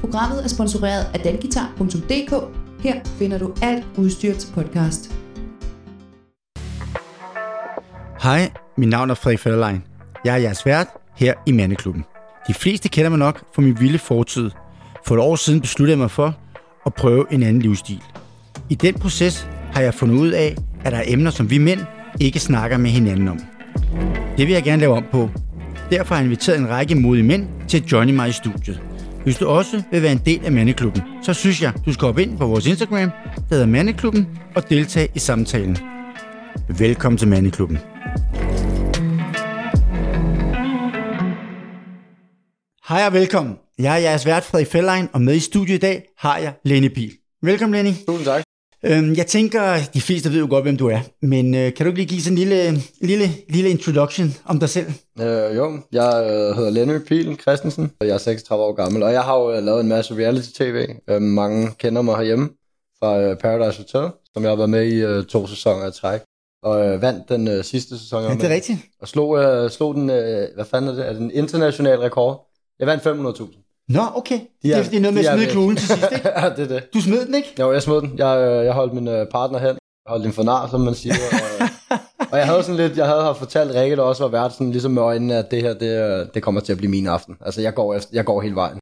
Programmet er sponsoreret af danguitar.dk. Her finder du alt udstyr til podcast. Hej, mit navn er Frederik Federlein. Jeg er jeres vært her i Mandeklubben. De fleste kender mig nok for min vilde fortid. For et år siden besluttede jeg mig for at prøve en anden livsstil. I den proces har jeg fundet ud af, at der er emner, som vi mænd ikke snakker med hinanden om. Det vil jeg gerne lave om på. Derfor har jeg inviteret en række modige mænd til at joine mig i studiet. Hvis du også vil være en del af Mandeklubben, så synes jeg, du skal hoppe ind på vores Instagram, der hedder Mandeklubben, og deltage i samtalen. Velkommen til Mandeklubben. Hej og velkommen. Jeg er jeres vært Frederik Felllein, og med i studiet i dag har jeg Lenny Pil. Velkommen, Lenny. Tusind tak. Øhm, jeg tænker, de fleste ved jo godt, hvem du er, men øh, kan du ikke lige give sådan en lille, lille, lille introduction om dig selv? Øh, jo, jeg øh, hedder Lenny Pihl Christensen, og jeg er 36 år gammel, og jeg har jo øh, lavet en masse reality-tv. Øh, mange kender mig herhjemme fra øh, Paradise Hotel, som jeg har været med i øh, to sæsoner af træk, og øh, vandt den øh, sidste sæson. Ja, det er rigtigt. Og slog, øh, slog den, øh, hvad fanden er det, er det en international rekord? Jeg vandt 500.000. Nå, okay. De er, det er noget med at smide kuglen til sidst, ikke? ja, det er det. Du smed den, ikke? Jo, jeg smed den. Jeg, øh, jeg holdt min øh, partner hen. Jeg holdt den for nar, som man siger. Og, og jeg havde sådan lidt, jeg havde fortalt Rikke, der også var vært sådan ligesom med øjnene, at det her, det, det kommer til at blive min aften. Altså, jeg går, efter, jeg går hele vejen.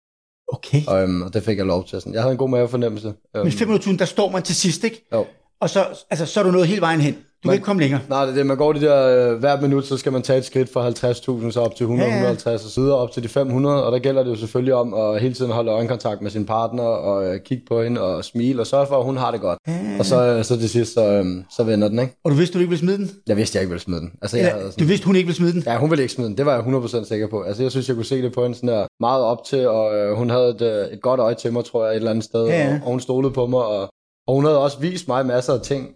Okay. Og, øhm, og det fik jeg lov til. Sådan. Jeg havde en god mavefornemmelse. Men 500.000, der står man til sidst, ikke? Jo. Og så, altså, så er du nået hele vejen hen. Man, kan ikke komme længere. Nej, det er det. Man går de der, øh, hver minut, så skal man tage et skridt fra 50.000, så op til 100, Ja, ja. 150, og så videre op til de 500, og der gælder det jo selvfølgelig om at hele tiden holde øjenkontakt med sin partner, og øh, kigge på hende, og smile, og sørge for, at hun har det godt. Ja. Og så, øh, så til sidst, så, øh, så vender den, ikke? Og du vidste, du ikke ville smide den? Jeg vidste, jeg ikke ville smide den. Altså, jeg Eller, havde du vidste, hun ikke ville smide den? Ja, hun ville ikke smide den. Det var jeg 100% sikker på. Altså, jeg synes, jeg kunne se det på hende sådan der meget op til, og øh, hun havde et, øh, et godt øje til mig, tror jeg, et eller andet sted. Ja, ja. Og, og hun stolede på mig, og, og hun havde også vist mig masser af ting,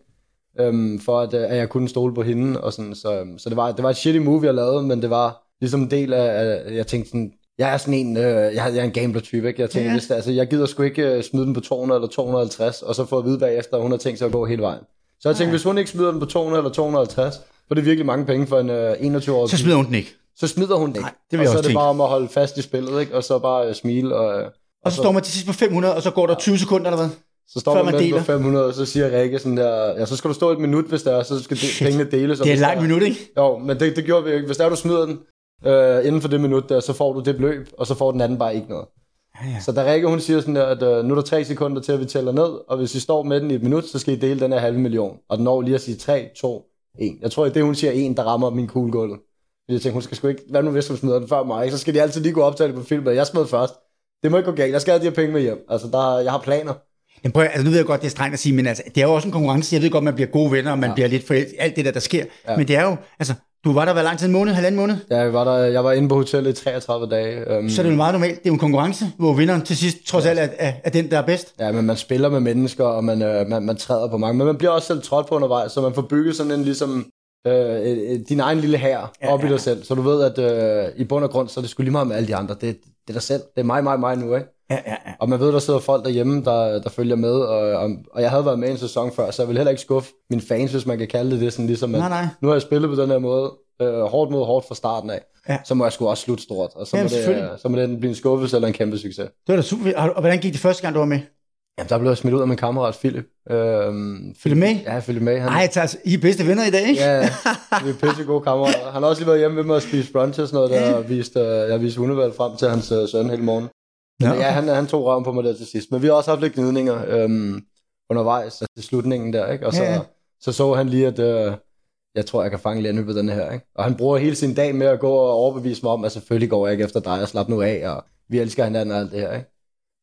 øhm, for at, øh, at jeg kunne stole på hende. Og sådan, så så det, var, det var et shitty move, jeg lavede, men det var ligesom en del af, af jeg tænkte sådan, jeg er sådan en, øh, jeg, jeg er en gambler-type, ikke? Jeg tænkte, Ja. hvis, altså, jeg gider sgu ikke øh, smide den på 200 eller 250, og så få at vide bagefter, at hun har tænkt sig at gå hele vejen. Så jeg tænkte, Ja. hvis hun ikke smider den på 200 eller 250, for det er virkelig mange penge for en øh, 21-årig Så smider hun den ikke. så smider hun den ikke. Nej, det vil og jeg så er det tænke. bare om at holde fast i spillet, ikke? og så bare øh, smile. Og, og, Og så står man til sidst på 500, og så går der 20 sekunder, eller hvad? Så står før man, man man på deler. 500, og så siger Rikke sådan der, ja, så skal du stå et minut, hvis der er, så skal de, pengene deles. Det er et langt der- minut, ikke? Jo, men det, det gjorde vi ikke. Hvis der er, du smider den øh, inden for det minut der, så får du det beløb, og så får den anden bare ikke noget. Ja, ja. Så da Rikke, hun siger sådan der, at øh, nu er der tre sekunder til, at vi tæller ned, og hvis I står med den i et minut, så skal I dele den her halve million. Og den når lige at sige 3, 2, 1. Jeg tror, er det, hun siger 1, der rammer min kuglegulv. Fordi jeg tænkte, hun skal sgu ikke, hvad nu hvis hun smider den før mig, så skal de altid lige gå optage det på film, og jeg smed først. Det må ikke gå galt, jeg skal have de her penge med hjem. Altså, der, jeg har planer. Men prøv, altså, nu ved jeg godt, det er strengt at sige, men altså, det er jo også en konkurrence. Jeg ved godt, man bliver gode venner, og man ja. Ja. bliver lidt forelsket. Alt det der, der sker. Ja. Ja. Men det er jo, altså, du var der hver lang tid? En måned? Halvanden måned? Jeg var, der, jeg var inde på hotellet i 33 dage. Um, Så er det jo meget normalt. Det er jo en konkurrence, hvor vinderen til sidst trods alt er, er, er den, der er bedst. Ja, men man spiller med mennesker, og man, øh, man, man træder på mange. Men man bliver også selv trådt på undervejs, så man får bygget sådan en ligesom... Øh, øh, din egen lille hær Ja, ja, op ja, i dig selv. Så du ved, at øh, i bund og grund, så er det sgu lige meget med alle de andre. Det, det er dig selv. Det er mig, mig, mig nu, ikke? Ja, ja, ja. Og man ved, der sidder folk derhjemme, der, der følger med, og, og, og jeg havde været med i en sæson før, så jeg vil heller ikke skuffe mine fans, hvis man kan kalde det det, sådan ligesom, at Nej, nej. nu har jeg spillet på den her måde, øh, hårdt mod hårdt fra starten af, Ja. så må jeg sgu også slutte stort, og så, Ja, må det, så må det blive en skuffelse eller en kæmpe succes. Det var da super. Og og hvordan gik det første gang, du var med? Jamen, der blev jeg smidt ud af min kammerat Philip. Øhm, Følg med? Ja, Philip med. Han, Nej, altså, I er bedste venner i dag, ikke? Ja, vi er pisse gode kammerater. Han har også lige været hjemme med mig og spise brunch og sådan noget, der og vist, øh, jeg viste hundevalg frem til hans øh, søn hele morgen. Men ja, han, han tog røven på mig der til sidst. Men vi har også haft lidt gnidninger øhm, undervejs, altså til slutningen der, ikke? Og så, Ja, ja. ja. så så han lige, at øh, jeg tror, jeg kan fange Lenny på den her, ikke? Og han bruger hele sin dag med at gå og overbevise mig om, at selvfølgelig går jeg ikke efter dig og slap nu af, og vi elsker hinanden og alt det her, ikke?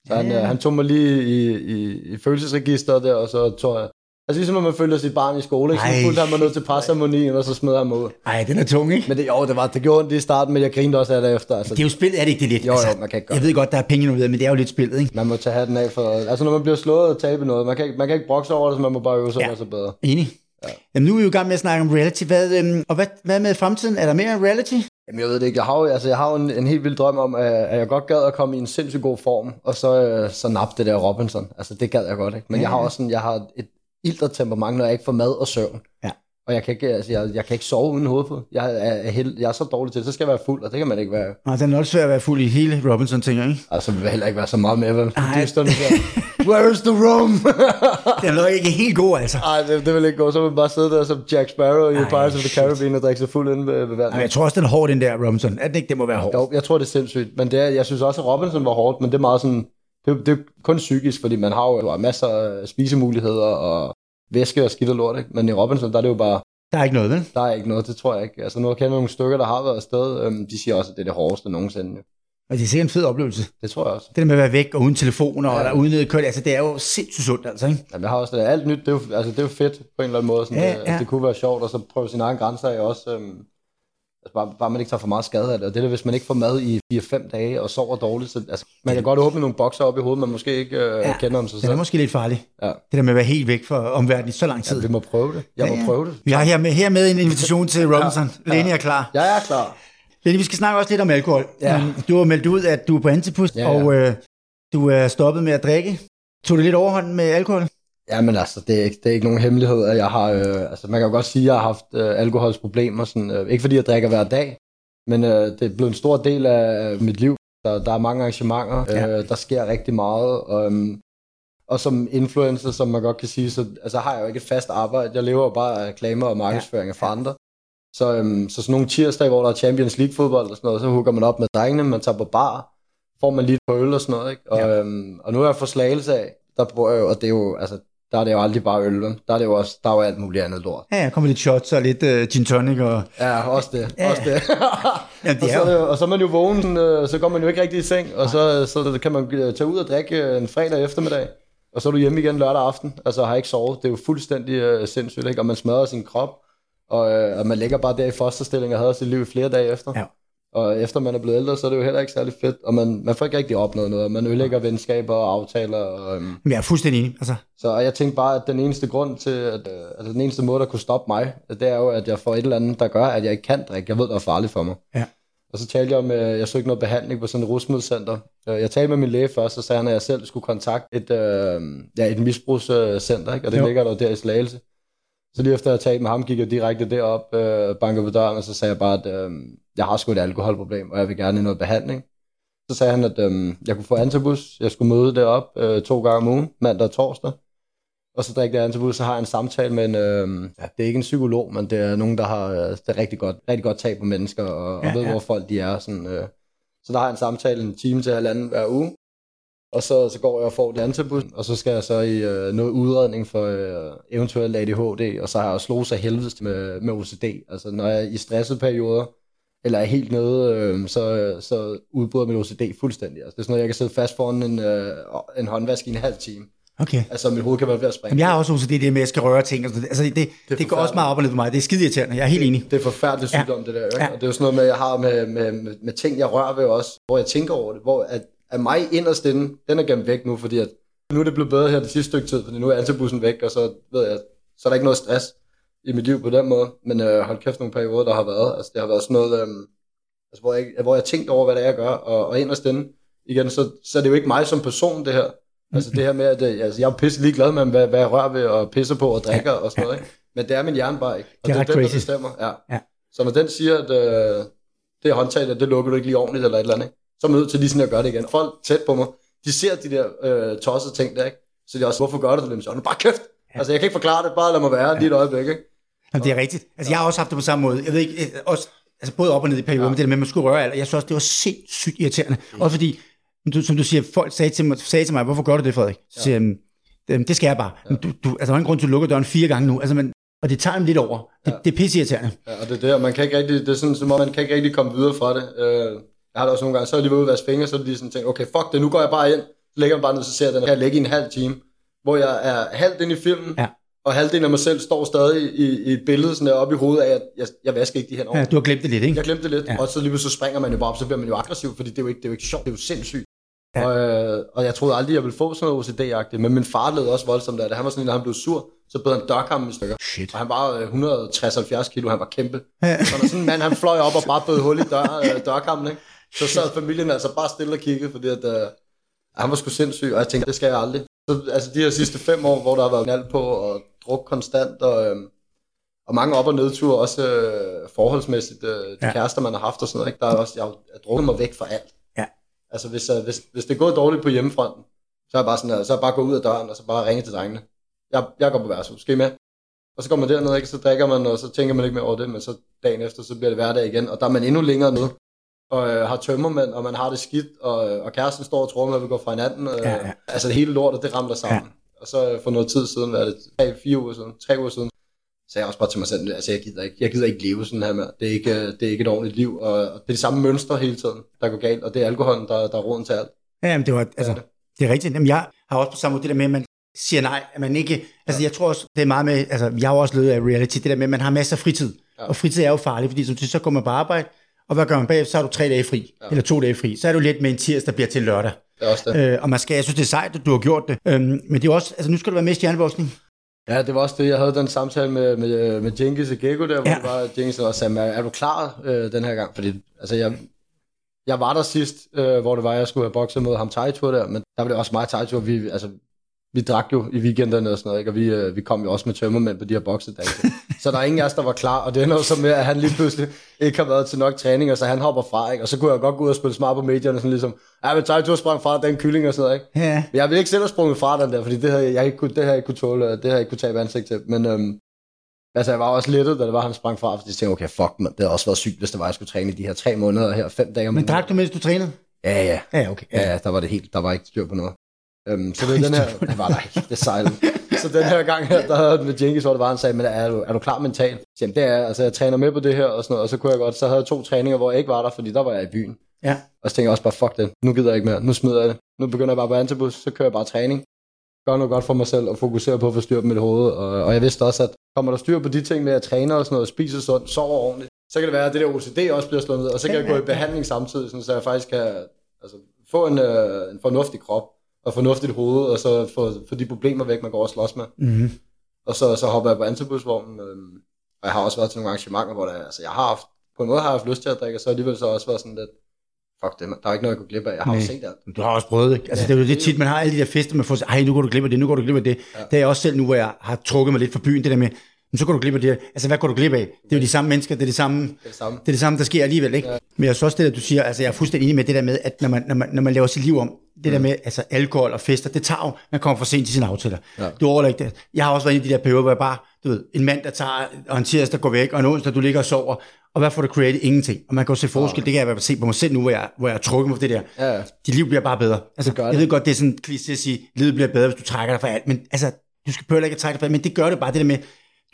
Så han, Ja. øh, han tog mig lige i, i, i følelsesregisteret der, og så tog jeg... Altså ligesom når man følger sit barn i skole, ikke? Så fulgte han mig ned til pasharmonien, og så smed han mig ud. Ej, den er tung, ikke? Men det, jo, det, var, det gjorde ondt i starten, men jeg grinede også af det efter. Altså, Det er jo spillet, er det ikke det lidt? jo, jo, man kan ikke gøre jeg ved godt, der er penge involveret, men det er jo lidt spillet, ikke? Man må tage hatten af for... Altså, når man bliver slået og tabe noget, man kan, ikke, man kan ikke brokse over det, så man må bare øve sig Ja. så bedre. Enig. Ja. Jamen, nu er vi jo i gang med at snakke om reality. Hvad, øhm, og hvad, hvad med fremtiden? Er der mere reality? Jamen, jeg ved det ikke. Jeg har jo, altså, jeg har jo en, en helt vild drøm om, at, at jeg godt gad at komme i en sindssygt god form, og så, øh, så nappe det der Robinson. Altså, det gad jeg godt, ikke? Men Ja, jeg har også sådan, jeg har et ildre temperament, når jeg ikke får mad og søvn. Ja. Og jeg kan ikke, altså, jeg, jeg kan ikke sove uden hoved på. Jeg er, er, held, jeg er så dårlig til det. Så skal jeg være fuld, og det kan man ikke være. Nej, den er også svært at være fuld i hele Robinson, tænker jeg, ikke? Altså, det vil heller ikke være så meget med, vel? Nej. Det der. Where is the room? Den er nok ikke helt god, altså. Ej, det, det vil ikke gå. Så vil man bare sidde der som Jack Sparrow i Ej, Pirates of the. Caribbean og drikke sig fuld ind ved, ved vandet. Ej, jeg tror også, den er hård, den der Robinson. Er den ikke? Det må være hård. Jo, jeg tror, det er sindssygt. Men det er, jeg synes også, at Robinson var hårdt, men det er meget sådan... Det, er- det er kun psykisk, fordi man har jo masser af spisemuligheder og væske og skidt og lort, ikke? Men i Robinson, der er det jo bare... Der er ikke noget, vel? Der er ikke noget, det tror jeg ikke. Altså, nu har jeg nogle stykker, der har været afsted. Øhm, de siger også, at det er det hårdeste nogensinde. jo. Og det er sikkert en fed oplevelse. Det tror jeg også. Det der med at være væk og uden telefoner Ja. og der uden kørt, altså det er jo sindssygt sundt, altså, ikke? Jamen, jeg har også det. Alt nyt, det er jo, altså, det er jo fedt på en eller anden måde. Sådan, Ja, ja, ja. ja. Altså, det kunne være sjovt, og så prøve sine egne grænser af også. Øhm, altså, bare, bare man ikke tager for meget skade af det. Og det er, hvis man ikke får mad i 4-5 dage og sover dårligt. Så, altså, man kan godt åbne nogle bokser op i hovedet, man måske ikke øh, ja. kender om sig Den er selv. måske lidt farlig. Ja. Det der med at være helt væk fra omverdenen i så lang tid. Ja, vi må prøve det. Jeg Ja, må ja. prøve det. Vi har her med, her med en invitation til Robinson. Ja. Lenny er klar. Jeg er klar. Lenny, vi skal snakke også lidt om alkohol. Ja. Du har meldt ud, at du er på antipust, Ja, ja. og øh, du er stoppet med at drikke. Tog det lidt overhånd med alkohol? Ja, men altså, det er, ikke, det er ikke nogen hemmelighed, at jeg har... Øh, altså, man kan jo godt sige, at jeg har haft øh, alkoholsproblemer. Sådan, øh, ikke fordi jeg drikker hver dag, men øh, det er blevet en stor del af mit liv. Der, der er mange arrangementer, Ja. øh, der sker rigtig meget. Og, øhm, og som influencer, som man godt kan sige, så altså, har jeg jo ikke et fast arbejde. Jeg lever bare af reklamer og markedsføring ja. for andre. Så, øhm, så sådan nogle tirsdage, hvor der er Champions League fodbold og sådan noget, så hugger man op med drengene, man tager på bar, får man lige et øl og sådan noget, ikke? Og, Ja. øhm, og nu er jeg for slagelse af, der bor jeg jo, og det er jo, altså, der er det jo aldrig bare øl, vel? der er det jo også, der er jo alt muligt andet lort. Ja, jeg kommer lidt shots og lidt uh, gin tonic. Og... Ja, også det, Ja. også det. Jamen, det og, er så, er jo- og så er man jo vågen, øh, så går man jo ikke rigtig i seng, og så, så kan man øh, tage ud og drikke en fredag eftermiddag, og så er du hjemme igen lørdag aften, altså har ikke sovet. Det er jo fuldstændig øh, sindssygt, ikke? og man smadrer sin krop, og, øh, og man ligger bare der i fosterstilling og havde sit liv i flere dage efter. Ja. Og efter man er blevet ældre, så er det jo heller ikke særlig fedt, og man, man får ikke rigtig opnået noget. Man ødelægger venskaber og aftaler. Og, øhm, Men jeg er fuldstændig enig. Altså, så og jeg tænkte bare, at den eneste grund til, at, øh, altså den eneste måde, der kunne stoppe mig, det er jo, at jeg får et eller andet, der gør, at jeg ikke kan drikke. Jeg ved, det er farligt for mig. Ja. Og så talte jeg om, at jeg søgte noget behandling på sådan et rusmiddelcenter. Øh, Jeg talte med min læge først, og sagde han, at jeg selv skulle kontakte et, øh, ja, et misbrugscenter, ikke? og det Jo. ligger der der i Slagelse. Så lige efter jeg talte med ham, gik jeg direkte derop, øh, bankede på døren, og så sagde jeg bare, at øh, jeg har sgu et alkoholproblem, og jeg vil gerne i noget behandling. Så sagde han, at øh, jeg kunne få antabus, jeg skulle møde derop øh, to gange om ugen, mandag og torsdag. Og så drikker jeg antabus, så har jeg en samtale med en, øh, ja, det er ikke en psykolog, men det er nogen, der har øh, det er rigtig godt, rigtig godt tag på mennesker, og, Ja, og ved, ja. hvor folk de er. Sådan, øh. Så der har jeg en samtale en time til halvanden hver uge. Og så, så går jeg og får det antabus, og så skal jeg så i øh, noget udredning for øh, eventuelt ADHD, og så har jeg også slået sig helvedes med, med OCD. Altså når jeg er i stressede perioder, eller er helt nede, øh, så, så udbryder mit OCD fuldstændig. Altså, det er sådan noget, jeg kan sidde fast foran en, øh, en håndvask i en halv time. okay. Altså mit hoved kan være ved at springe. Jamen, jeg har også OCD, det med, at jeg skal røre ting. Og sådan, altså, det, det, det, det går også meget op og ned for mig. Det er skide irriterende. Jeg er helt enig. Det er forfærdeligt Ja. sygdom, det der. Ikke? Ja. Og det er jo sådan noget med, jeg har med, med, med, med ting, jeg rører ved også, hvor jeg tænker over det, hvor at, at mig inderst inde, den er gemt væk nu, fordi at nu er det blevet bedre her det sidste stykke tid, fordi nu er antibussen væk, og så ved jeg, så er der ikke noget stress i mit liv på den måde. Men øh, hold kæft nogle perioder, der har været. Altså det har været sådan noget, øh, altså, hvor, jeg, hvor jeg har tænkt over, hvad det er, jeg gør, og, og inderst inde, igen, så, så er det jo ikke mig som person, det her. Altså det her med, at øh, altså, jeg er pisse ligeglad med, hvad, hvad jeg rører ved, og pisser på og drikker og sådan noget, ikke? Men det er min hjerne bare ikke. Og Det er det, er den, der bestemmer. Ja. Ja. Så når den siger, at øh, det håndtag, der, det lukker du ikke lige ordentligt eller et eller andet, ikke? så er man nødt til lige sådan at gøre det igen. Folk tæt på mig, de ser de der øh, tossede ting der, ikke? Så de også, hvorfor gør du det? Så er bare kæft. Altså, jeg kan ikke forklare det, bare lad mig være lige et øjeblik, ikke? Jamen, det er rigtigt. Altså, jeg har også haft det på samme måde. Jeg ved ikke, øh, også, altså både op og ned i perioden, ja. men det der med, at man skulle røre alt. Jeg synes også, det var sindssygt irriterende. Mm. Også fordi, som du, som du siger, folk sagde til, mig, sagde til mig, hvorfor gør du det, Frederik? Så siger jeg, "Jamen, det skal jeg bare. Ja. Du, du, altså, der er ingen grund til at lukke døren fire gange nu. Altså, men, og det tager dem lidt over. Det, Ja. det er pisse irriterende. Ja, og det er det, og man kan ikke rigtig, det er sådan, som om man kan ikke rigtig komme videre fra det. Øh, jeg har det også nogle gange, så er de ved at vaske fingre, så er de lige sådan tænkt, okay, fuck det, nu går jeg bare ind, lægger jeg mig bare ned, så ser jeg den her, jeg ligge i en halv time, hvor jeg er halvt ind i filmen, Ja. og halvdelen af mig selv står stadig i, i et billede sådan der oppe i hovedet af, at jeg, jeg vasker ikke de Ja, over. du har glemt det lidt, ikke? Jeg glemte det lidt, Ja. ja. og så lige så springer man jo bare op, så bliver man jo aggressiv, fordi det er jo ikke, det er jo ikke sjovt, det er jo sindssygt. Ja. Ja. Og, øh, og jeg troede aldrig, jeg ville få sådan noget OCD-agtigt, men min far led også voldsomt af det. Han var sådan en, han blev sur, så bød han dørkammen i stykker. Shit. Og han var øh, 160-70 kilo, han var kæmpe. Ja. Så når sådan en mand, han fløj op og bare bød hul i dør, øh, dørkammen, ikke? så sad familien altså bare stille og kiggede, fordi at, øh, han var sgu sindssyg, og jeg tænkte, det skal jeg aldrig. Så, altså de her sidste fem år, hvor der har været knald på og druk konstant, og, øh, Og mange op- og nedture, også øh, forholdsmæssigt, øh, de Ja. kærester, man har haft og sådan noget. Ikke? Der er også, jeg har drukket mig væk fra alt. Ja. Altså, hvis, øh, hvis, hvis det gået dårligt på hjemmefronten, så er jeg bare sådan så er jeg bare gået ud af døren, og så bare ringe til drengene. Jeg, jeg går på værtshus, skal I med? Og så går man derned, ikke? så drikker man, og så tænker man ikke mere over det, men så dagen efter, så bliver det hverdag igen, og der er man endnu længere nede, og øh, har tømmermænd, og man har det skidt, og, øh, og kæresten står og tror, at man vil gå fra hinanden. Øh, Ja, ja. Altså det hele lortet, det ramler sammen. Ja. Og så øh, for noget tid siden, hvad er det, tre, fire uger siden, tre uger siden, sagde jeg også bare til mig selv, altså jeg gider ikke, jeg gider ikke leve sådan her med. Det er ikke, øh, det er ikke et ordentligt liv, og, det er de samme mønstre hele tiden, der går galt, og det er alkoholen, der, der er roden til alt. Ja, jamen, det var, altså, det. det er rigtigt. Jamen, jeg har også på samme måde det der med, at man siger nej, at man ikke, altså jeg tror også, det er meget med, altså jeg har også levet af reality, det der med, at man har masser af fritid. Ja. Ja. Og fritid er jo farligt, fordi som så går man på arbejde, og hvad gør man bagefter, så har du tre dage fri, ja. Eller to dage fri. Så er du lidt med en tirsdag, der bliver til lørdag. Det er også det. Øh, og man skal, jeg synes, det er sejt, at du har gjort det. Øhm, men det er også, altså nu skal du være med i stjerneboksning. Ja, det var også det, jeg havde den samtale med, med, med Jenkins og Gecko der, hvor Ja. ja. det var, Jenkins også sagde, er, er du klar øh, den her gang? Fordi altså, jeg, jeg var der sidst, øh, hvor det var, jeg skulle have bokset mod ham Taitur der, men der var det også mig Taitur, vi, altså, vi drak jo i weekenderne og sådan noget, ikke? og vi, øh, vi kom jo også med tømmermænd på de her boksedage. så der er ingen af os, der var klar, og det ender jo så med, at han lige pludselig ikke har været til nok træning, og så han hopper fra, ikke? og så kunne jeg godt gå ud og spille smart på medierne, sådan ligesom, ja, men Taitur sprang fra den kylling og sådan noget, ikke? Ja. Men jeg ville ikke selv have sprunget fra den der, fordi det havde jeg ikke kunne, det jeg ikke kunne tåle, det havde jeg ikke kunne tabe ansigt til. Men øhm, altså, jeg var også lettet, da det var, han sprang fra, fordi jeg tænkte, okay, fuck, man, det havde også været sygt, hvis det var, jeg skulle træne i de her tre måneder her, fem dage om Men drak du, mens du trænede? Ja, ja. Ja, okay. Ja, ja, der var det helt, der var ikke styr på noget. Øhm, så det den her, det var der ikke, det sejlede. Så den her gang her, der havde med Jenkins, hvor det var, han sagde, men er du, er du klar mentalt? Så Jamen, det er, altså jeg træner med på det her og sådan noget, og så kunne jeg godt, så havde jeg to træninger, hvor jeg ikke var der, fordi der var jeg i byen. Ja. Og så tænkte jeg også bare, fuck det, nu gider jeg ikke mere, nu smider jeg det. Nu begynder jeg bare på antibus, så kører jeg bare træning. Gør noget godt for mig selv og fokuserer på at få styr på mit hoved. Og, og jeg vidste også, at kommer der styr på de ting med at træne og sådan noget, spise sundt, sover ordentligt, så kan det være, at det der OCD også bliver slået ned, og så kan jeg gå i behandling samtidig, sådan, så jeg faktisk kan altså, få en, øh, en fornuftig krop og fornuftigt hoved, og så få, få de problemer væk, man går og slås med. Mm-hmm. Og så, så hopper jeg på antibusvognen, øhm, og jeg har også været til nogle arrangementer, hvor der, altså, jeg har haft, på en måde har jeg haft lyst til at drikke, og så alligevel så også været sådan lidt, fuck det, der er ikke noget, jeg kunne glip af. Jeg har jo Nej. set alt. Du har også prøvet det. Altså, Ja, det er jo det det er tit, man har alle de der fester, man får sig, ej, nu går du glip af det, nu går du glip af det. Ja. Det er jeg også selv nu, hvor jeg har trukket mig lidt for byen, det der med, men så går du glip af det. Altså, hvad går du glip af? Det er jo de samme mennesker, det er det samme, Det er det samme. det er det samme, der sker alligevel, ikke? Ja. Men jeg synes også det, der du siger, altså jeg er fuldstændig enig med det der med, at når man, når man, når man laver sit liv om, det Mm. der med altså alkohol og fester, det tager jo, man kommer for sent til sine aftaler. Ja. Du overlægger det. Jeg har også været i de der perioder, hvor jeg bare, du ved, en mand, der tager, og en tirsdag går væk, og en onsdag, du ligger og sover, og hvad får du created? Ingenting. Og man kan jo se forskel, det kan jeg i hvert fald se på mig selv nu, hvor jeg, hvor jeg har trukket mig for det der. Ja. Dit liv bliver bare bedre. Altså, jeg det. ved godt, det er sådan en kliché at sige, livet bliver bedre, hvis du trækker dig fra alt, men altså, du skal behøver ikke at trække dig fra alt, men det gør det bare, det der med,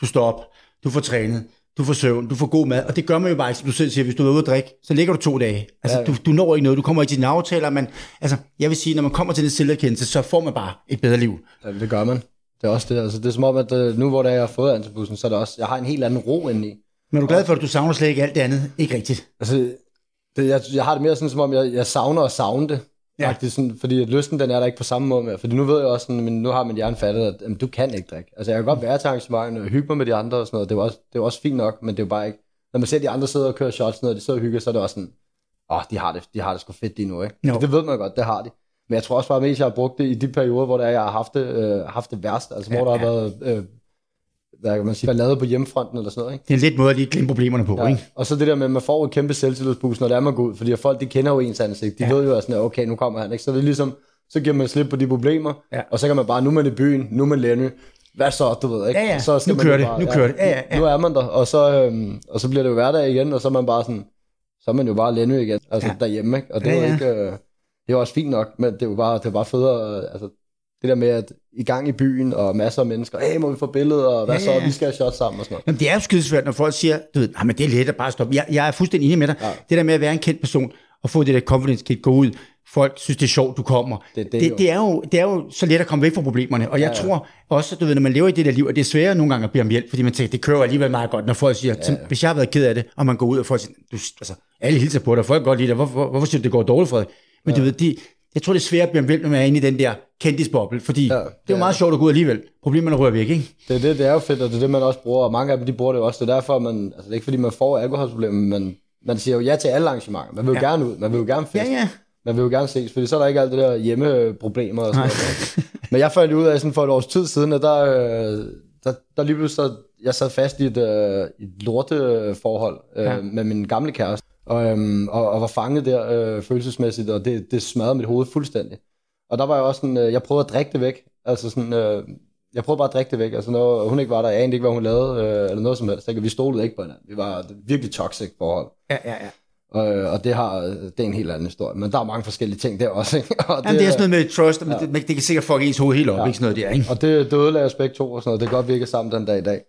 du står op, du får trænet, du får søvn, du får god mad, og det gør man jo bare som du selv siger, hvis du er ude at drikke, så ligger du to dage. Altså, Ja. du, du når ikke noget, du kommer ikke til dine aftaler, men altså, jeg vil sige, når man kommer til den selverkendelse, så får man bare et bedre liv. Ja, det gør man. Det er også det. Altså, det er som om, at øh, nu hvor det er, jeg har fået antibussen, så er det også, jeg har en helt anden ro indeni. Men er du glad for, at du savner slet ikke alt det andet? Ikke rigtigt. Altså, det, jeg, jeg har det mere sådan, som om, jeg, jeg savner at savne det. Ja. Ja. Sådan, fordi at lysten, den er der ikke på samme måde mere. Fordi nu ved jeg også, sådan, men nu har min hjerne fattet, at jamen, du kan ikke drikke. Altså, jeg kan godt være til arrangementet og hygge mig med de andre og sådan noget. Det er, også, det er også fint nok, men det er jo bare ikke... Når man ser de andre sidder og kører shots, når de sidder og hygger, så er det også sådan, åh, oh, de har det, de har det sgu fedt lige nu, ikke? Jo. Det ved man godt, det har de. Men jeg tror også bare mest, jeg har brugt det i de perioder, hvor det er, jeg har haft det, øh, haft det værst. Altså, hvor Ja, der har ja. været, øh, hvad kan man sige, ballade på hjemmefronten eller sådan noget, ikke? Det er en lidt måde at lige glemme problemerne på, ja. Ja. ikke? Og så det der med, at man får et kæmpe selvtillidsboost, når det er man går ud, fordi folk, de kender jo ens ansigt. De Ja. ja. ved jo sådan, okay, nu kommer han, ikke? Så det er ligesom, så giver man slip på de problemer, Ja. og så kan man bare, nu er man i byen, nu er man Lenny, hvad så, du ved, ikke? Ja, ja. Så skal Nu man kører jo det, nu kører det. Ja, ja, ja. Nu er man der, og så, øhm, og så bliver det jo hverdag igen, og så er man bare sådan, så er man jo bare Lenny igen, altså Ja. ja. derhjemme, ikke? Og det er Ja, jo ja. ikke, øh, det er jo også fint nok, men det er jo bare, det er bare federe, øh, altså, det der med, at i gang i byen, og masser af mennesker, hey, må vi få billeder, og hvad Ja, så, ja. vi skal have shots sammen og sådan noget. Jamen, det er jo skidesvært, når folk siger, du ved, men det er let at bare stoppe. Jeg, jeg er fuldstændig enig med dig. Ja. Det der med at være en kendt person, og få det der confidence kit, gå ud, folk synes, det er sjovt, du kommer. Det er det det, jo. det, er jo, det er jo så let at komme væk fra problemerne. Og jeg ja, tror også, du ved, når man lever i det der liv, at det er sværere nogle gange at bede om hjælp, fordi man tænker, det kører alligevel meget godt, når folk siger, ja. Ja. hvis jeg har været ked af det, og man går ud, og folk siger, du, altså, alle hilser på dig, folk godt lide dig, hvorfor, hvor, hvorfor siger du, det går dårligt for dig? Men ja. du ved, de, jeg tror, det er svært at bede om hjælp, når man er inde i den der kendisboble, fordi ja, Ja, det er jo meget sjovt at gå ud alligevel. Problemerne rører væk, ikke? Det er det, det er jo fedt, og det er det, man også bruger, og mange af dem, de bruger det også. Det er derfor, man, altså det er ikke fordi, man får alkoholproblemer, men man siger jo ja til alle arrangementer. Man vil jo Ja. gerne ud, man vil jo gerne fest. Ja, ja. Man vil jo gerne ses, fordi så er der ikke alt det der hjemmeproblemer og sådan noget. Men jeg fandt ud af sådan for et års tid siden, at der, øh, der, der lige pludselig, så jeg sad fast i et, øh, et lorteforhold øh, ja. med min gamle kæreste, og, øhm, og, og var fanget der øh, følelsesmæssigt, og det, det smadrede mit hoved fuldstændig. Og der var jeg også sådan, øh, jeg prøvede at drikke det væk. Altså sådan, øh, jeg prøvede bare at drikke det væk. Altså når hun ikke var der, jeg anede ikke, hvad hun lavede, øh, eller noget som helst. Ikke? Vi stolede ikke på hinanden. Vi var virkelig toxic forhold. Ja, ja, ja. Og, og det, har, det er en helt anden historie. Men der er mange forskellige ting der også. Ikke? Og Jamen, det er sådan noget med trust, men Ja. det, det kan sikkert fuck ens hoved helt op, Ja. ikke sådan noget der, ikke? Og det, det ødelagde os begge to og sådan noget. Det kan godt virke sammen den dag i dag.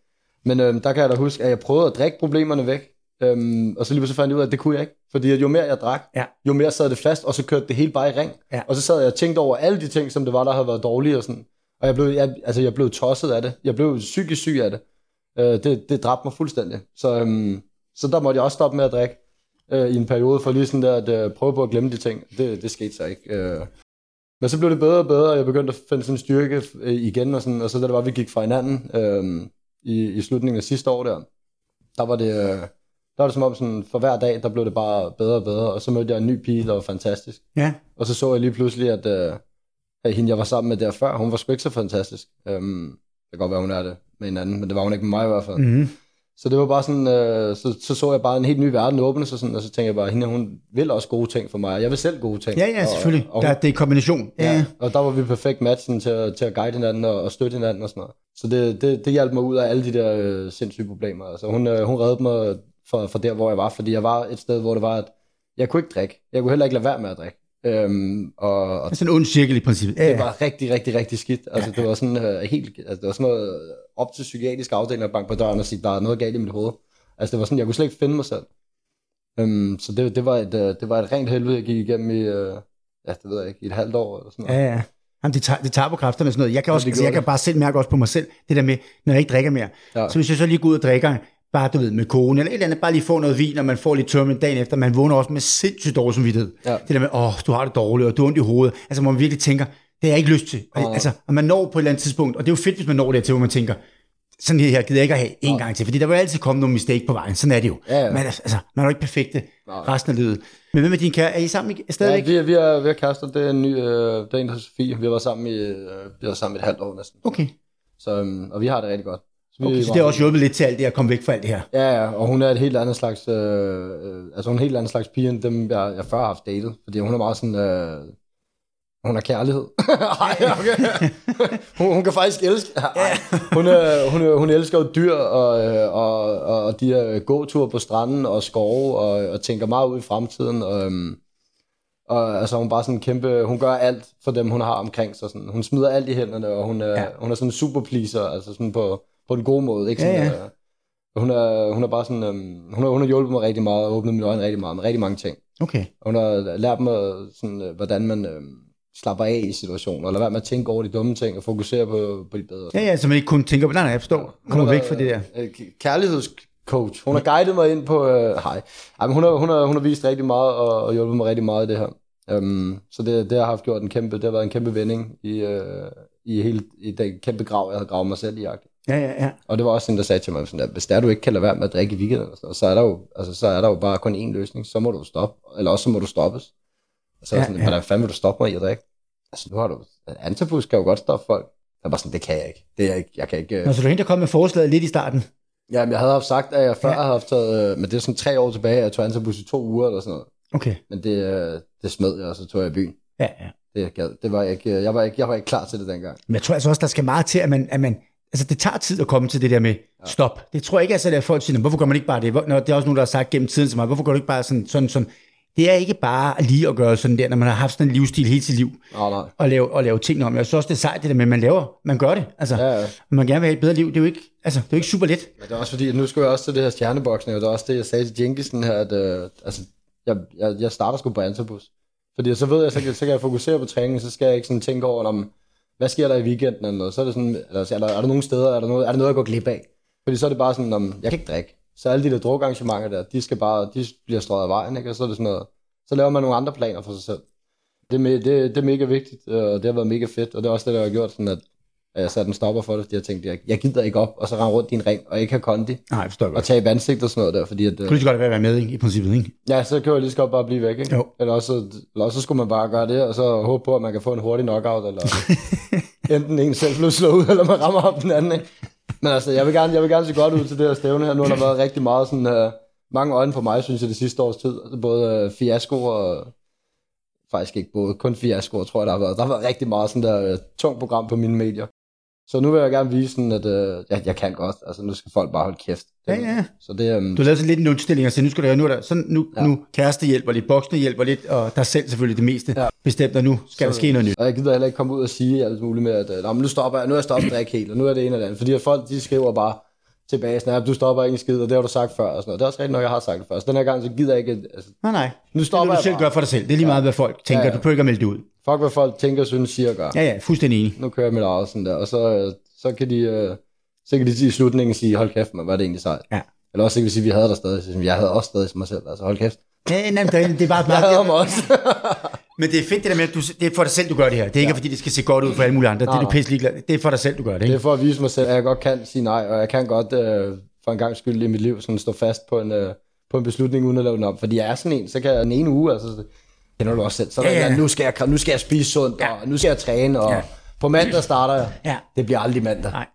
Men øhm, der kan jeg da huske, at jeg prøvede at drikke problemerne væk. Øhm, og så lige pludselig fandt jeg ud af, at det kunne jeg ikke. Fordi jo mere jeg drak, Ja. jo mere sad det fast, og så kørte det hele bare i ring. Ja. Og så sad jeg og tænkte over alle de ting, som det var, der havde været dårlige og sådan. Og jeg blev, jeg, altså, jeg blev tosset af det. Jeg blev psykisk syg af det. Øh, det, det dræbte mig fuldstændig. Så, øhm, så der måtte jeg også stoppe med at drikke øh, i en periode, for lige sådan der at øh, prøve på at glemme de ting. Det, det skete så ikke. Øh. Men så blev det bedre og bedre, og jeg begyndte at finde sådan en styrke øh, igen, og, sådan, og så da det var, vi gik fra hinanden øh, i, i slutningen af sidste år der, der var det, øh, der var det som om sådan, for hver dag, der blev det bare bedre og bedre, og så mødte jeg en ny pige, der var fantastisk. Ja. Og så så jeg lige pludselig, at, øh, at hende, jeg var sammen med der før, hun var sgu ikke så fantastisk. Øhm, det kan godt være, hun er det med en anden, men det var hun ikke med mig i hvert fald. Mm-hmm. Så det var bare sådan, øh, så, så så jeg bare en helt ny verden åbne sig sådan, og så tænkte jeg bare, hende hun vil også gode ting for mig, og jeg vil selv gode ting. Ja, ja, selvfølgelig. Og, og, der, det er kombination. Ja. Ja, og der var vi perfekt matchen til, at- til at guide hinanden og, og støtte hinanden og sådan noget. Så det, det, det hjalp mig ud af alle de der øh, sindssyge problemer. Altså, hun, øh, hun reddede mig fra, fra der, hvor jeg var, fordi jeg var et sted, hvor det var, at jeg kunne ikke drikke. Jeg kunne heller ikke lade være med at drikke. Øhm, og, og Det er sådan en ond cirkel i princippet. Ja, det ja. var rigtig, rigtig, rigtig skidt. Altså, det var sådan øh, helt, altså, det var sådan noget op til psykiatrisk afdeling at banke på døren og sige, der er noget galt i mit hoved. Altså, det var sådan, jeg kunne slet ikke finde mig selv. Øhm, så det, det, var et, øh, det var et rent helvede, jeg gik igennem i, øh, ja, det ved jeg ikke, i et halvt år eller sådan noget. Ja, ja. Jamen, det, tager, det tager på kræfterne og sådan noget. Jeg kan, Ja, også, det altså, jeg kan bare selv mærke også på mig selv, det der med, når jeg ikke drikker mere. Ja. Så hvis jeg så lige går ud og drikker, bare du ved, med kone eller et eller andet, bare lige få noget vin, og man får lidt tørmænd dagen efter, man vågner også med sindssygt dårlig samvittighed. Ja. Det der med, åh, du har det dårligt, og du har ondt i hovedet. Altså, hvor man virkelig tænker, det har jeg ikke lyst til. Og, Nej. altså, og man når på et eller andet tidspunkt, og det er jo fedt, hvis man når dertil, hvor man tænker, sådan her gider jeg ikke at have en gang til, fordi der vil altid komme nogle mistake på vejen. Sådan er det jo. Ja, ja. Man, er, altså, man er jo ikke perfekte Nej. resten af livet. Men hvad med din kære? Er I sammen i- Ja, vi, er, vi, er, vi er kærester. Det er en ny, øh, det er en, der Sofie. Vi har været sammen i, øh, vi har været sammen i et halvt år næsten. Okay. Så, øhm, og vi har det rigtig godt. Så, okay. Så det har også hjulpet lidt til alt det at komme væk fra alt det her. Ja, ja, og hun er et helt andet slags, øh, øh, altså hun er en helt anden slags pige, end dem, jeg, jeg før har haft datet. Fordi hun er meget sådan, øh, hun har kærlighed. Ej, okay. hun, hun kan faktisk elske, ej, hun, er, hun, er, hun elsker jo dyr, og, øh, og, og, og de her gåture på stranden og skove, og, og tænker meget ud i fremtiden. Og, øhm, og altså hun er bare sådan kæmpe, hun gør alt for dem, hun har omkring sig. Sådan. Hun smider alt i hænderne, og hun er, Ja. hun er sådan en super pleaser, altså sådan på, på den gode måde. Ikke? Ja, Sådan, ja. øh, hun er, hun er bare sådan, øhm, hun, har, hun har hjulpet mig rigtig meget, og åbnet mine øjne rigtig meget med rigtig mange ting. Okay. Og hun har lært mig, sådan, øh, hvordan man øhm, slapper af i situationer, og lade være med at tænke over de dumme ting, og fokusere på, på de bedre. Ja, ja, så man ikke kun tænker på, nej, nej, jeg forstår. Kommer Hun er, væk fra det der. øh, k- Kærlighedscoach. Hun har guidet mig ind på... Øh, hej. Ej, men hun, har, hun, har, hun har vist rigtig meget og, og hjulpet mig rigtig meget i det her. Um, så det, det har haft gjort en kæmpe, det har været en kæmpe vending i, øh, i, hele, i den kæmpe grav, jeg havde gravet mig selv i. -agtigt. Ja, ja, ja. Og det var også en, der sagde til mig, sådan, at hvis der du ikke kan lade være med at drikke i weekenden, så, er der jo, altså, så er der jo bare kun én løsning. Så må du stoppe, eller også så må du stoppes. Og så Ja, sådan, ja. hvordan fanden vil du stoppe mig i at drikke? Altså nu har du, antabus kan jo godt stoppe folk. Jeg var sådan, det kan jeg ikke. Det er jeg ikke. Jeg kan ikke. øh, Nå, så du der kom med forslaget lidt i starten. Jamen, jeg havde haft sagt, at jeg før Ja. ja. havde haft taget, øh, men det er sådan tre år tilbage, at jeg tog antabus i to uger eller sådan noget. Okay. Men det, øh, det smed jeg, og så tog jeg i byen. Ja, ja. Det, jeg gad. det var jeg ikke, jeg var ikke, jeg var ikke klar til det dengang. Men jeg tror altså også, der skal meget til, at man, at man altså det tager tid at komme til det der med stop. Det tror jeg ikke, altså, at folk siger, "Nå, hvorfor gør man ikke bare det? Nå, det er også nogen, der har sagt gennem tiden til mig, hvorfor gør du ikke bare sådan, sådan, sådan. Det er ikke bare lige at gøre sådan der, når man har haft sådan en livsstil hele sit liv, Nej, nej. og lave, og lave ting om. Jeg synes også, det er sejt, det der med, at man laver, man gør det. Altså, Ja, ja. man gerne vil have et bedre liv, det er jo ikke, altså, det er jo ikke super let. Men det er også fordi, at nu skulle jeg også til det her stjerneboksning, og det er også det, jeg sagde til Jenkisen her, at øh, altså, jeg, jeg, jeg starter sgu på antabus. Fordi så ved jeg, så kan, så kan jeg fokusere på træningen, så skal jeg ikke sådan tænke over, om, hvad sker der i weekenden eller noget. Så er det sådan, eller, er, der, er der nogle steder, er der noget, er der noget, jeg går glip af? Fordi så er det bare sådan, om, jeg kan ikke drikke. Så alle de der drukarrangementer der, de skal bare, de bliver strøget af vejen, ikke? Og så er det sådan noget, så laver man nogle andre planer for sig selv. Det er, det, det er mega vigtigt, øh, og det har været mega fedt, og det er også det, der har gjort sådan, at at jeg satte en stopper for det, fordi jeg tænkte, jeg, jeg gider ikke op, og så rende rundt i en ring, og ikke have kondi, Nej, forstår jeg og godt. tabe ansigt og sådan noget der, fordi at, Du øh, kunne lige godt være med, ikke? i princippet, ikke? ja, så kan jeg lige så godt bare blive væk, ikke? Jo. Eller også, eller også så skulle man bare gøre det, og så håbe på, at man kan få en hurtig knockout, eller enten en selv blev slået ud, eller man rammer op den anden, ikke? Men altså, jeg vil gerne, jeg vil gerne se godt ud til det her stævne her. Nu har der været rigtig meget sådan, uh, mange øjne på mig, synes jeg, det sidste års tid. Altså, både uh, fiasko og faktisk ikke både, kun fiasko, tror jeg, der har været. Der har været rigtig meget sådan der uh, tungt program på mine medier. Så nu vil jeg gerne vise, sådan, at øh, jeg, jeg kan godt. Altså, nu skal folk bare holde kæft. Ja, ja. Så det, um... Du lavede sådan lidt en udstilling, og så nu skal du nu er der, sådan, nu, ja. nu kæreste hjælper lidt, boksene hjælper lidt, og der selv selvfølgelig det meste ja. bestemt, og nu skal så, der ske noget nyt. Og jeg gider heller ikke komme ud og sige alt muligt med, at øh, nu stopper jeg, nu er jeg stoppet at drikke helt, og nu er det en eller andet. Fordi at folk, de skriver bare, tilbage, sådan, at du stopper ikke en skid, og det har du sagt før, og sådan noget. Det er også rigtigt nok, jeg har sagt det før. Så den her gang, så gider jeg ikke... Altså, nej, nej. Nu stopper det, du selv gør for dig selv. Det er lige meget, hvad folk tænker. Ja, ja. Du behøver ikke at melde det ud. Fuck, hvad folk tænker, synes, siger og gør. Ja, ja, fuldstændig enig. Nu kører jeg mit eget sådan der, og så, øh, så kan de, øh, så kan de i slutningen sige, hold kæft, man, hvad er det egentlig sejt. Ja. Eller også kan vi sige, at vi havde der stadig. Så jeg havde også stadig mig selv, altså hold kæft. Ja, nej, det, er bare... jeg havde mig også. Men det er fedt det der med, at du, det er for dig selv, du gør det her. Det er ikke ja. fordi, det skal se godt ud for alle mulige andre. Nej, det er du pisse ligeglad. Det er for dig selv, du gør det, ikke? Det er for at vise mig selv, at jeg godt kan sige nej, og jeg kan godt øh, for en gang skyld i mit liv sådan stå fast på en, øh, på en beslutning, uden at lave den op. Fordi jeg er sådan en, så kan jeg den ene uge, altså, det kender du også selv, så ja, ja. nu, skal jeg, nu skal jeg spise sundt, ja. og nu skal jeg træne, og ja. på mandag starter jeg. Ja. Det bliver aldrig mandag. Nej.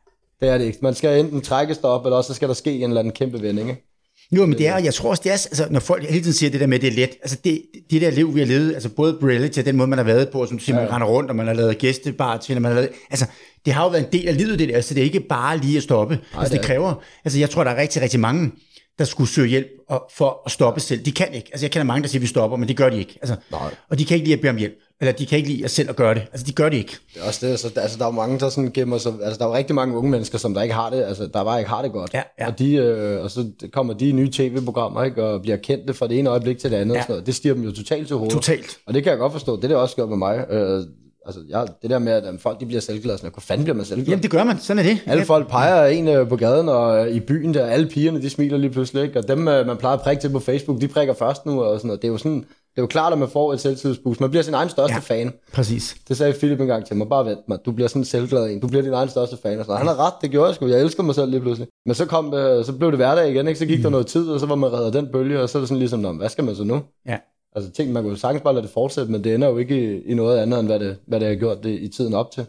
Det er det ikke. Man skal enten trækkes op, eller også så skal der ske en eller anden kæmpe vending. Ikke? Jo, men det er, jeg tror også, det er, altså, når folk hele tiden siger det der med, at det er let, altså det, det der liv, vi har levet, altså både reality og den måde, man har været på, som du siger, ja. man render rundt, og man har lavet gæstebar til, man har lavet, altså det har jo været en del af livet, det der, altså det er ikke bare lige at stoppe, Nej, altså det, det kræver, altså jeg tror, der er rigtig, rigtig mange, der skulle søge hjælp for at stoppe selv. De kan ikke. Altså jeg kender mange, der siger, at vi stopper, men det gør de ikke. Altså, Nej. Og de kan ikke lide at bede om hjælp. Eller de kan ikke lide at selv at gøre det. Altså de gør det ikke. Det er også det. Altså, altså der er mange, der sådan gemmer sig. Altså der er rigtig mange unge mennesker, som der ikke har det. Altså der bare ikke har det godt. Ja, ja. Og, de, øh, og så kommer de i nye tv-programmer, ikke? Og bliver kendte fra det ene øjeblik til det andet. Ja. Og sådan noget. Det stiger dem jo totalt til hovedet. Totalt. Og det kan jeg godt forstå. Det er det også gjort med mig. Øh, Altså, jeg, det der med, at folk de bliver selvglade, sådan, hvor fanden bliver man selvglad? Jamen, det gør man. Sådan er det. Alle folk peger en øh, på gaden og øh, i byen, der alle pigerne, de smiler lige pludselig, ikke? Og dem, øh, man plejer at prikke til på Facebook, de prikker først nu, og sådan noget. Det er jo sådan, det er jo klart, at man får et selvtidsboost. Man bliver sin egen største ja, fan. præcis. Det sagde Philip engang til mig. Bare vent mig. Du bliver sådan selvglad en. Du bliver din egen største fan. Og sådan. Han har ret, det gjorde jeg sgu. Jeg elsker mig selv lige pludselig. Men så, kom, så blev det hverdag igen, ikke? Så gik mm. der noget tid, og så var man reddet den bølge, og så er det sådan ligesom, hvad skal man så nu? Ja. Altså tænk, man kunne sagtens bare lade det fortsætte, men det ender jo ikke i, i noget andet, end hvad det, hvad det har gjort det i tiden op til.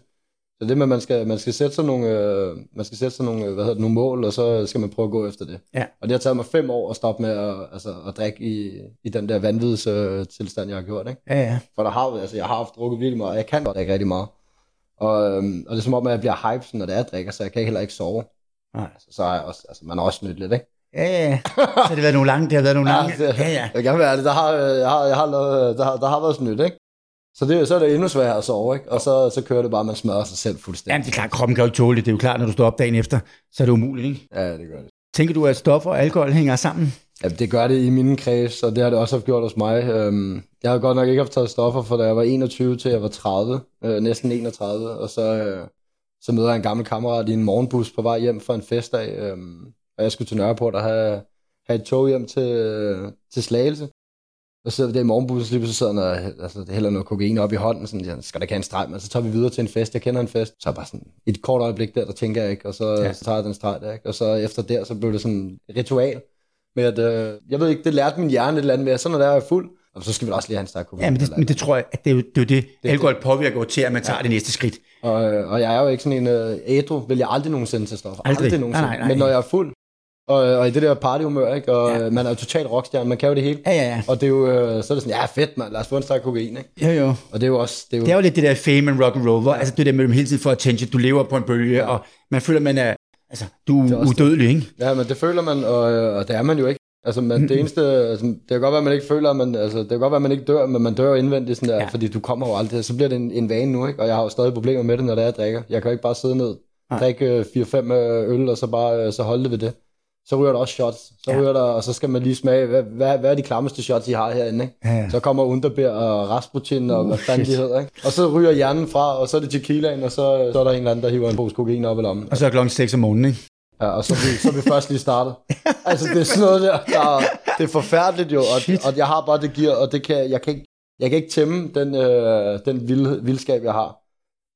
Så det med, at man skal, man skal sætte sig nogle, øh, man skal sætte sig nogle, hvad hedder det, nogle mål, og så skal man prøve at gå efter det. Ja. Og det har taget mig fem år at stoppe med at, altså, at drikke i, i den der vanvids øh, tilstand, jeg har gjort. Ikke? Ja, ja. For der har, altså, jeg har haft drukket virkelig meget, og jeg kan godt drikke rigtig meget. Og, øhm, og det er som om, at jeg bliver hype, når det er, jeg drikker, så jeg kan heller ikke sove. Nej. Altså, så er jeg også, altså, man er også nyt lidt, ikke? Ja, ja. Så det har været nogle lange, det har været nogle lange. Ja, det, ja, ja. Jeg kan være det. Der har, jeg har, jeg har der, har, der har været sådan nyt, ikke? Så, det, så er det endnu sværere at sove, ikke? Og så, så kører det bare, at man smadrer sig selv fuldstændig. Jamen, det er klart, kroppen kan jo ikke tåle det. Det er jo klart, når du står op dagen efter, så er det umuligt, ikke? Ja, det gør det. Tænker du, at stoffer og alkohol hænger sammen? Ja, det gør det i mine kreds, og det har det også gjort hos mig. Øhm, jeg har godt nok ikke haft taget stoffer, for da jeg var 21 til jeg var 30, øh, næsten 31, og så, øh, så møder jeg en gammel kammerat i en morgenbus på vej hjem fra en festdag, øh, og jeg skulle til Nørreport og have, have et tog hjem til, til Slagelse. Og så sidder vi der i morgenbussen, lige så sidder der, altså, det hælder noget kokain op i hånden, sådan, jeg skal da ikke have en streg, men så tager vi videre til en fest, jeg kender en fest, så er bare sådan, et kort øjeblik der, der tænker jeg ikke, og så, ja. så tager jeg den streg der, ikke? og så efter der, så blev det sådan et ritual, med at, øh, jeg ved ikke, det lærte min hjerne et eller andet med, at sådan når der er fuld, og så skal vi også lige have en stærk kokain. Ja, men det, men det tror jeg, at det er jo det, er det. det alkohol det. påvirker jo til, at man tager ja. det næste skridt. Og, og jeg er jo ikke sådan en uh, ædru, vil jeg aldrig nogensinde til stoffer. Aldrig. aldrig nogensinde. Nej, nej, nej. Men når jeg er fuld, og, og i det der partyhumør, ikke? Og ja. man er jo totalt rockstjerne, man kan jo det hele. Ja, ja, ja. Og det er jo, øh, så er det sådan, ja fedt mand, lad os få en stak kokain, ikke? Jo, jo. Og det er jo også... Det er jo, det er jo lidt det der fame and rock and roll, hvor, ja. altså det der med dem hele tiden for attention, du lever på en bølge, ja. og man føler, man er, altså du er udødelig, ikke? Ja, men det føler man, og, og det er man jo ikke. Altså, man, det eneste, altså, det kan godt være, at man ikke føler, men, altså, det kan godt være, at man ikke dør, men man dør indvendigt sådan der, ja. fordi du kommer jo aldrig, så bliver det en, en vane nu, ikke? Og jeg har jo stadig problemer med det, når det er, jeg drikker. Jeg kan jo ikke bare sidde ned, drikke 4-5 øh, øl, og så bare øh, så holde det ved det så ryger der også shots. Så ja. ryger der, og så skal man lige smage, hvad, hvad, hvad er de klammeste shots, I har herinde? Ikke? Ja, ja. Så kommer Underbær og Rasputin og uh, hvad fanden de hedder. Ikke? Og så ryger hjernen fra, og så er det tequilaen, og så, så er der en eller anden, der hiver en pose kokain op i lommen. Og så er klokken 6 om morgenen, ikke? Ja, og så er vi, så er vi først lige startet. altså, det er sådan noget der, der det er forfærdeligt jo, og, og jeg har bare det gear, og det kan, jeg, kan ikke, jeg kan ikke tæmme den, øh, den vild, vildskab, jeg har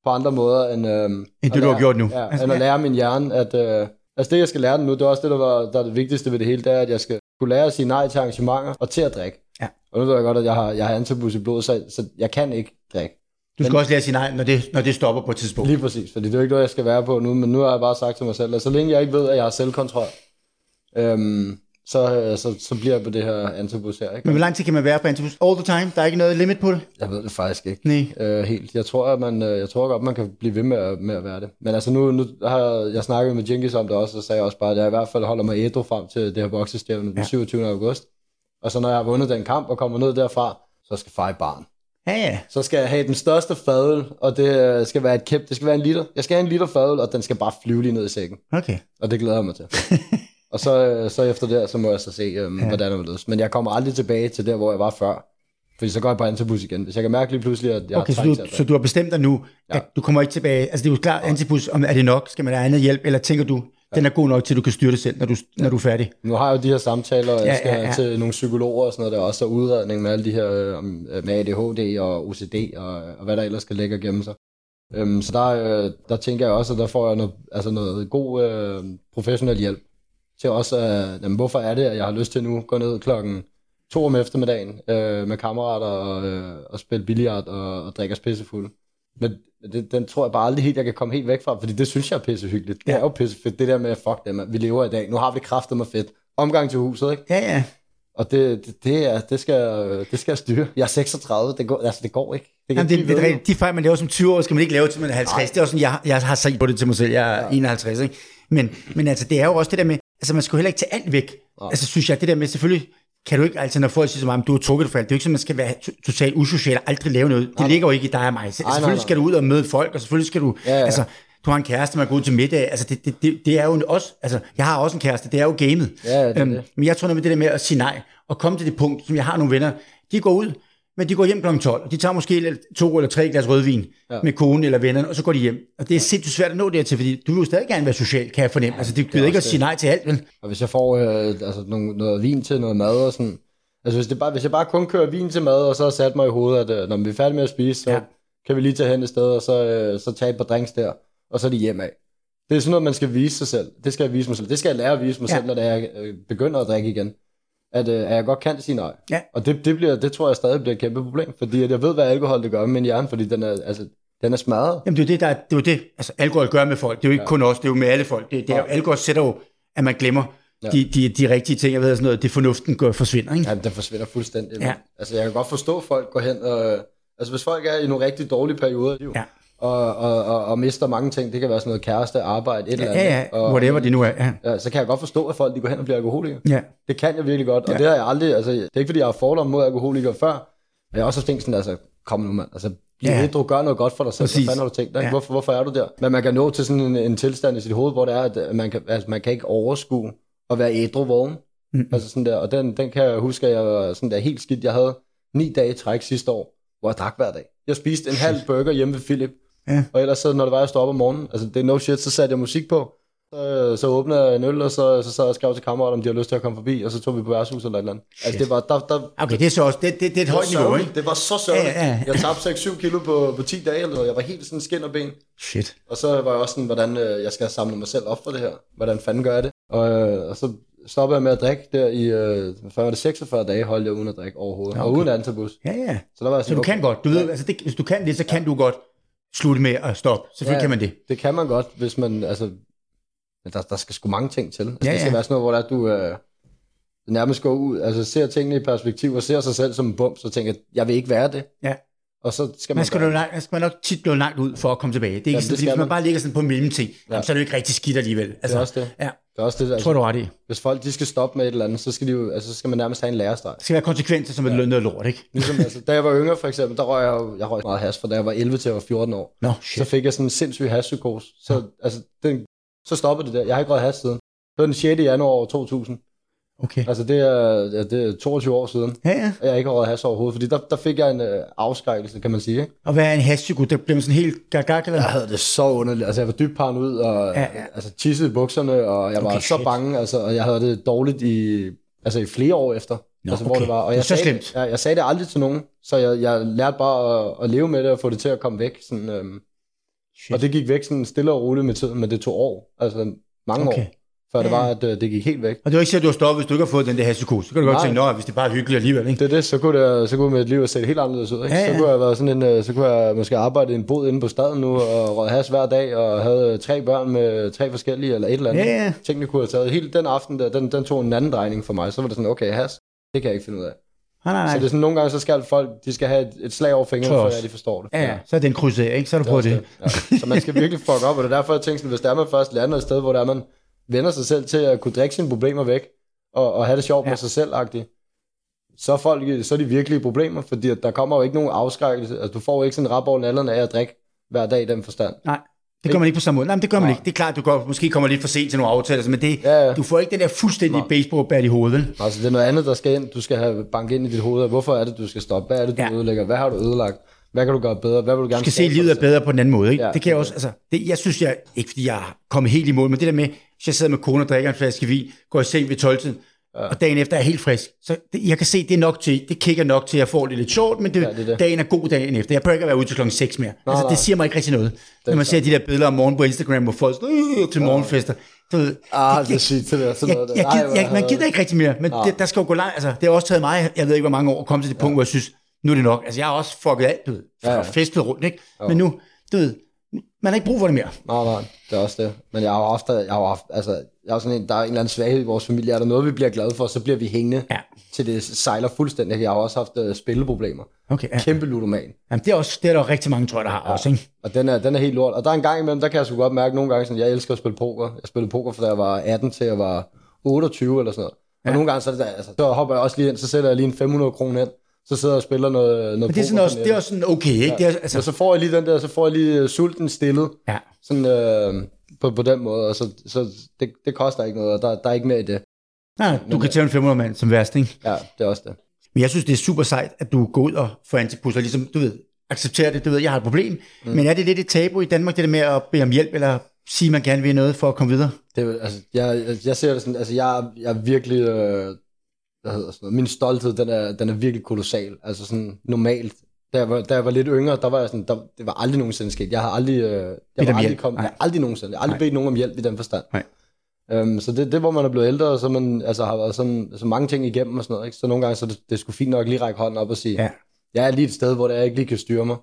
på andre måder, end, øh, end det, du har gjort nu. Ja, altså, end at lære min hjerne, at, øh, Altså det, jeg skal lære den nu, det er også det, der, var, der er det vigtigste ved det hele, det er, at jeg skal kunne lære at sige nej til arrangementer og til at drikke. Ja. Og nu ved jeg godt, at jeg har, jeg har antibus i blodet, så, så jeg kan ikke drikke. Du skal men, også lære at sige nej, når det, når det stopper på et tidspunkt. Lige præcis, fordi det er jo ikke noget, jeg skal være på nu, men nu har jeg bare sagt til mig selv, at så længe jeg ikke ved, at jeg har selvkontrol, øhm, så, så, så bliver jeg på det her antibus her. Ikke? Men hvor lang tid kan man være på antibus? All the time? Der er ikke noget limit på det? Jeg ved det faktisk ikke. Nej. Øh, helt. Jeg tror, at man, øh, jeg tror godt, man kan blive ved med at, med at være det. Men altså nu, nu har jeg, jeg snakket med Jenkins om det også, og sagde også bare, at jeg i hvert fald holder mig ædru frem til det her boksestævne den ja. 27. august. Og så når jeg har vundet den kamp og kommer ned derfra, så skal far i barn. Ja, ja. Så skal jeg have den største fadøl, og det øh, skal være et kæmpe, det skal være en liter. Jeg skal have en liter fadøl, og den skal bare flyve lige ned i sækken. Okay. Og det glæder jeg mig til. og så, øh, så efter det, så må jeg så se, øhm, ja. hvordan det løs. Men jeg kommer aldrig tilbage til der, hvor jeg var før. Fordi så går jeg på antibus igen. Hvis jeg kan mærke lige pludselig, at jeg okay, så du, så du har bestemt dig nu, at ja. du kommer ikke tilbage. Altså det er jo klart, antibus, om er det nok? Skal man have andet hjælp? Eller tænker du, den er god nok til, at du kan styre det selv, når du, ja. når du er færdig. Nu har jeg jo de her samtaler, og jeg skal ja, ja, ja. til nogle psykologer og sådan noget, der er også er udredning med alle de her øh, med ADHD og OCD og, og hvad der ellers skal ligge gemme sig. Øhm, så der, øh, der tænker jeg også, at der får jeg noget, altså noget god øh, professionel hjælp til også, øh, jamen, hvorfor er det, at jeg har lyst til nu at gå ned klokken to om eftermiddagen øh, med kammerater og, øh, og spille billiard og, og drikke os pissefulde. Men det, den tror jeg bare aldrig helt, jeg kan komme helt væk fra, fordi det synes jeg er pissehyggeligt. Det ja. er jo pissefedt, det der med, fuck dem, vi lever i dag. Nu har vi kraftet mig fedt. Omgang til huset, ikke? Ja, ja. Og det, det, det, er, det, skal, det skal jeg styre. Jeg er 36, det går, altså, det går ikke. Det Jamen, det, det, det, de fejl, man laver som 20 år, skal man ikke lave til man er 50. Nej. Det er også sådan, jeg, jeg har sagt på det til mig selv, jeg er ja. 51, ikke? Men, men altså, det er jo også det der med, altså man skal jo heller ikke tage alt væk. Nej. Altså synes jeg, det der med, selvfølgelig kan du ikke altid, når folk siger så meget, du har trukket for alt. Det er jo ikke sådan, man skal være totalt usocial og aldrig lave noget. Det nej. ligger jo ikke i dig og mig. Så, nej, selvfølgelig nej, nej. skal du ud og møde folk, og selvfølgelig skal du, ja, ja. altså, du har en kæreste, man går ud til middag. Altså, det, det, det, det er jo også, altså, jeg har også en kæreste, det er jo gamet. Ja, det, øhm, det. Men jeg tror nemlig det der med at sige nej, og komme til det punkt, som jeg har nogle venner, de går ud, men de går hjem kl. 12, og de tager måske to eller tre glas rødvin ja. med konen eller vennerne, og så går de hjem. Og det er sindssygt svært at nå dertil, fordi du vil jo stadig gerne være social, kan jeg fornemme. Altså, det gider ikke at sige nej til alt, vel? Og hvis jeg får øh, altså, nogle, noget vin til noget mad og sådan, altså hvis, det bare, hvis jeg bare kun kører vin til mad, og så har sat mig i hovedet, at øh, når vi er færdige med at spise, så ja. kan vi lige tage hen et sted, og så, øh, så tage et par drinks der, og så er de hjem af. Det er sådan noget, man skal vise sig selv. Det skal jeg vise mig selv. Det skal jeg lære at vise mig ja. selv, når jeg øh, begynder at drikke igen at, øh, at jeg godt kan sige nej. Ja. Og det, det, bliver, det tror jeg stadig bliver et kæmpe problem, fordi at jeg ved, hvad alkohol det gør med min hjerne, fordi den er, altså, den er smadret. Jamen det er det, der, det er det, altså alkohol gør med folk. Det er jo ikke ja. kun os, det er jo med alle folk. Det, det er, ja. Alkohol sætter jo, at man glemmer ja. de, de, de rigtige ting. Jeg ved sådan noget, det fornuften går forsvinder, ikke? Ja, den forsvinder fuldstændig. Ja. Altså jeg kan godt forstå, at folk går hen og... Altså hvis folk er i nogle rigtig dårlige perioder, ja og, og, og, og mister mange ting. Det kan være sådan noget kæreste, arbejde, et ja, eller andet. Ja, ja, og, whatever det nu er. Ja. Ja, så kan jeg godt forstå, at folk de går hen og bliver alkoholikere. Ja. Det kan jeg virkelig godt, og ja. det har jeg aldrig, altså, det er ikke fordi, jeg har fordomme mod alkoholikere før, men jeg har også tænkt sådan, altså, kom nu mand, altså, bliv ja. du gør noget godt for dig selv, Præcis. hvad fanden har du tænkt dig? Ja. Hvorfor, hvorfor er du der? Men man kan nå til sådan en, en tilstand i sit hoved, hvor det er, at man kan, altså, man kan ikke overskue at være ædru vågen. Mm. Altså sådan der, og den, den kan jeg huske, at jeg var sådan der helt skidt. Jeg havde ni dage i træk sidste år, hvor jeg drak hver dag. Jeg spiste en halv burger hjemme ved Philip, Ja. Og ellers så, når det var, jeg stod op om morgenen, altså det er no shit, så satte jeg musik på. Så, så åbnede jeg en øl, og så, så sad jeg og skrev til kammerater, om de har lyst til at komme forbi, og så tog vi på værtshus eller et eller andet. Altså det var, der, der, okay, det er så også, det, det, det er et højt niveau, ikke? Det var så sørgeligt. Ja, ja. Jeg tabte 6-7 kilo på, på 10 dage, eller jeg var helt sådan skin og ben. Shit. Og så var jeg også sådan, hvordan øh, jeg skal samle mig selv op for det her. Hvordan fanden gør jeg det? Og, øh, og så stoppede jeg med at drikke der i, øh, før var det 46 dage, holdt jeg uden at drikke overhovedet. Okay. Og uden antabus. Ja, ja. Så, der var sådan, så du okay. kan godt. Du ved, altså det, hvis du kan det, så kan du godt slutte med at stoppe. Selvfølgelig ja, kan man det. Det kan man godt, hvis man, altså, der, der skal sgu mange ting til. Altså, ja, det skal være sådan noget, hvor der, du øh, nærmest går ud, altså ser tingene i perspektiv og ser sig selv som en bum, så tænker jeg vil ikke være det. Ja. Og så skal man, man skal, gøre... langt, skal man nok tit gå langt ud for at komme tilbage. Det er ikke ja, sådan, hvis man, man bare ligger sådan på mellemting, ja. jamen, så er det jo ikke rigtig skidt alligevel. Altså, det er også det. Ja. Det er også det, altså, tror du ret i. Hvis folk de skal stoppe med et eller andet, så skal, de jo, altså, så skal man nærmest have en lærestreg. Det skal være konsekvenser som et ja. lønnet lort, ikke? Ligesom, altså, da jeg var yngre for eksempel, der røg jeg, jo, jeg røg meget has, for da jeg var 11 til jeg var 14 år. No, shit. Så fik jeg sådan en sindssyg haspsykose. Så, ja. altså, den, så stoppede det der. Jeg har ikke røget has siden. Det var den 6. januar 2000. Okay. Altså det er, det er 22 år siden, ja, ja. og jeg ikke har røget has overhovedet, fordi der, der fik jeg en øh, afskrækkelse, kan man sige. Ikke? Og hvad er en haspsyko? Det blev sådan helt gagag, eller? Jeg havde det så underligt. Altså jeg var dybt ud og ja, ja. altså, tissede i bukserne, og jeg okay, var så shit. bange, altså, og jeg havde det dårligt i, altså, i flere år efter. Nå, altså, okay. hvor det var. Og jeg det så sagde, slemt. Jeg, jeg sagde det aldrig til nogen, så jeg, jeg lærte bare at, at leve med det og få det til at komme væk. Sådan, øhm, og det gik væk sådan stille og roligt med tiden, men det tog år, altså mange okay. år før det var, at øh, det gik helt væk. Og det er jo ikke sikkert, at du har stoppet, hvis du ikke har fået den der hassekose. Så kan du godt Nej. tænke, nå, hvis det er bare hyggeligt alligevel, ikke? Det er det, så kunne, det, så kunne mit liv have set helt anderledes ud. Ikke? Ja, ja. Så kunne jeg være sådan en, øh, så kunne jeg måske arbejde i en bod inde på staden nu, og røde has hver dag, og havde øh, tre børn med tre forskellige, eller et eller andet. Ja, ja. Tingene kunne have taget. Hele den aften, der, den, den tog en anden drejning for mig. Så var det sådan, okay, has, det kan jeg ikke finde ud af. Nej, nej, Så nej. det er sådan, nogle gange, så skal folk, de skal have et, et slag over fingrene, før at de forstår det. Ja, ja, så er det en kryds af, ikke? Så har du prøvet det. Ja. Så man skal virkelig fuck op, og det er derfor, jeg tænker sådan, hvis der er man først lander et sted, hvor der er, man vender sig selv til at kunne drikke sine problemer væk, og, og have det sjovt ja. Med sig selv -agtigt, så er, folk, så er de virkelige problemer, fordi der kommer jo ikke nogen afskrækkelse. Altså, du får jo ikke sådan en rap over nallerne af at drikke hver dag i den forstand. Nej, det gør man ikke på samme måde. Nej, men det gør man Nej. ikke. Det er klart, du går, måske kommer lidt for sent til nogle aftaler, men det, Ja, ja. du får ikke den der fuldstændige baseballbat i hovedet? Altså, det er noget andet, der skal ind. Du skal have banket ind i dit hoved. Hvorfor er det, du skal stoppe? Hvad er det, du ja. ødelægger? Hvad har du ødelagt? Hvad kan du gøre bedre? Hvad vil du gerne Du skal se, livet er bedre på den anden måde, ikke? Ja, det kan jeg det også, altså, det, jeg synes, jeg, ikke fordi jeg er kommet helt i mål, men det der med, hvis jeg sidder med kone og drikker en flaske vin, går i seng ved 12 tiden, ja. og dagen efter er jeg helt frisk, så det, jeg kan se, det er nok til, det kigger nok til, at jeg får det lidt sjovt, men det, Ja, det er det. dagen er god dagen efter. Jeg behøver ikke at være ude til klokken 6 mere. altså, nej. det siger mig ikke rigtig noget. Når man ser de der billeder om morgen på Instagram, hvor folk står øh, til morgenfester, du ved, Ah, det er sygt, det der. Sådan jeg, noget jeg, hvor jeg, man gider ikke rigtig mere, men det, der skal jo gå langt. Altså, det har også taget mig, jeg ved ikke hvor mange år, at komme til det punkt, hvor jeg synes, nu er det nok. Altså, jeg har også fucket alt, du ved, Ja, ja. festet rundt, ikke? Men nu, du ved, man har ikke brug for det mere. Nej, nej, det er også det. Men jeg har jo ofte, jeg har jo haft, altså, jeg er sådan en, der er en eller anden svaghed i vores familie. Er der noget, vi bliver glade for, så bliver vi hængende, Ja. til det sejler fuldstændig. Jeg har også haft uh, spilleproblemer. Okay, ja. Kæmpe ludoman. Jamen, det er, også, det er der rigtig mange, tror jeg, der har ja. også, ikke? Og den er, den er helt lort. Og der er en gang imellem, der kan jeg sgu godt mærke nogle gange, sådan, jeg elsker at spille poker. Jeg spillede poker, fra da jeg var 18 til jeg var 28 eller sådan noget. Og Ja. nogle gange, så, er det der, altså, så hopper jeg også lige ind, så sætter jeg lige en 500 kroner ind. Så sidder jeg og spiller noget, noget Men det er, sådan også, det er også sådan okay, ikke? Ja. Det er, Altså, altså, så får jeg lige den der, så får jeg lige øh, sulten stillet. ja. Sådan, øh, på, på den måde, og så, så det, det koster ikke noget, og der, der er ikke mere i det. Nej, du kan tage en 500 mand som værst, ikke? Ja, det er også det. Men jeg synes, det er super sejt, at du går ud og får antipus, og ligesom, du ved, accepterer det, du ved, jeg har et problem. Mm. Men er det lidt et tabu i Danmark, det der med at bede om hjælp, eller sige, man gerne vil noget for at komme videre? det altså, jeg, jeg ser det sådan, altså jeg, jeg er virkelig, øh, hvad hedder sådan noget, min stolthed, den er, den er virkelig kolossal. Altså sådan normalt. Da jeg, var, da jeg var lidt yngre, der var jeg sådan, der, det var aldrig nogensinde sket. Jeg har aldrig, øh, jeg om var aldrig kommet, jeg har aldrig nogensinde, jeg har aldrig Nej. bedt nogen om hjælp i den forstand. Nej. Øhm, så det, det, hvor man er blevet ældre, og så man altså, har været sådan, så mange ting igennem og sådan noget, ikke? så nogle gange så det, det sgu fint nok lige række hånden op og sige, Ja. jeg er lige et sted, hvor det er, jeg ikke lige kan styre mig.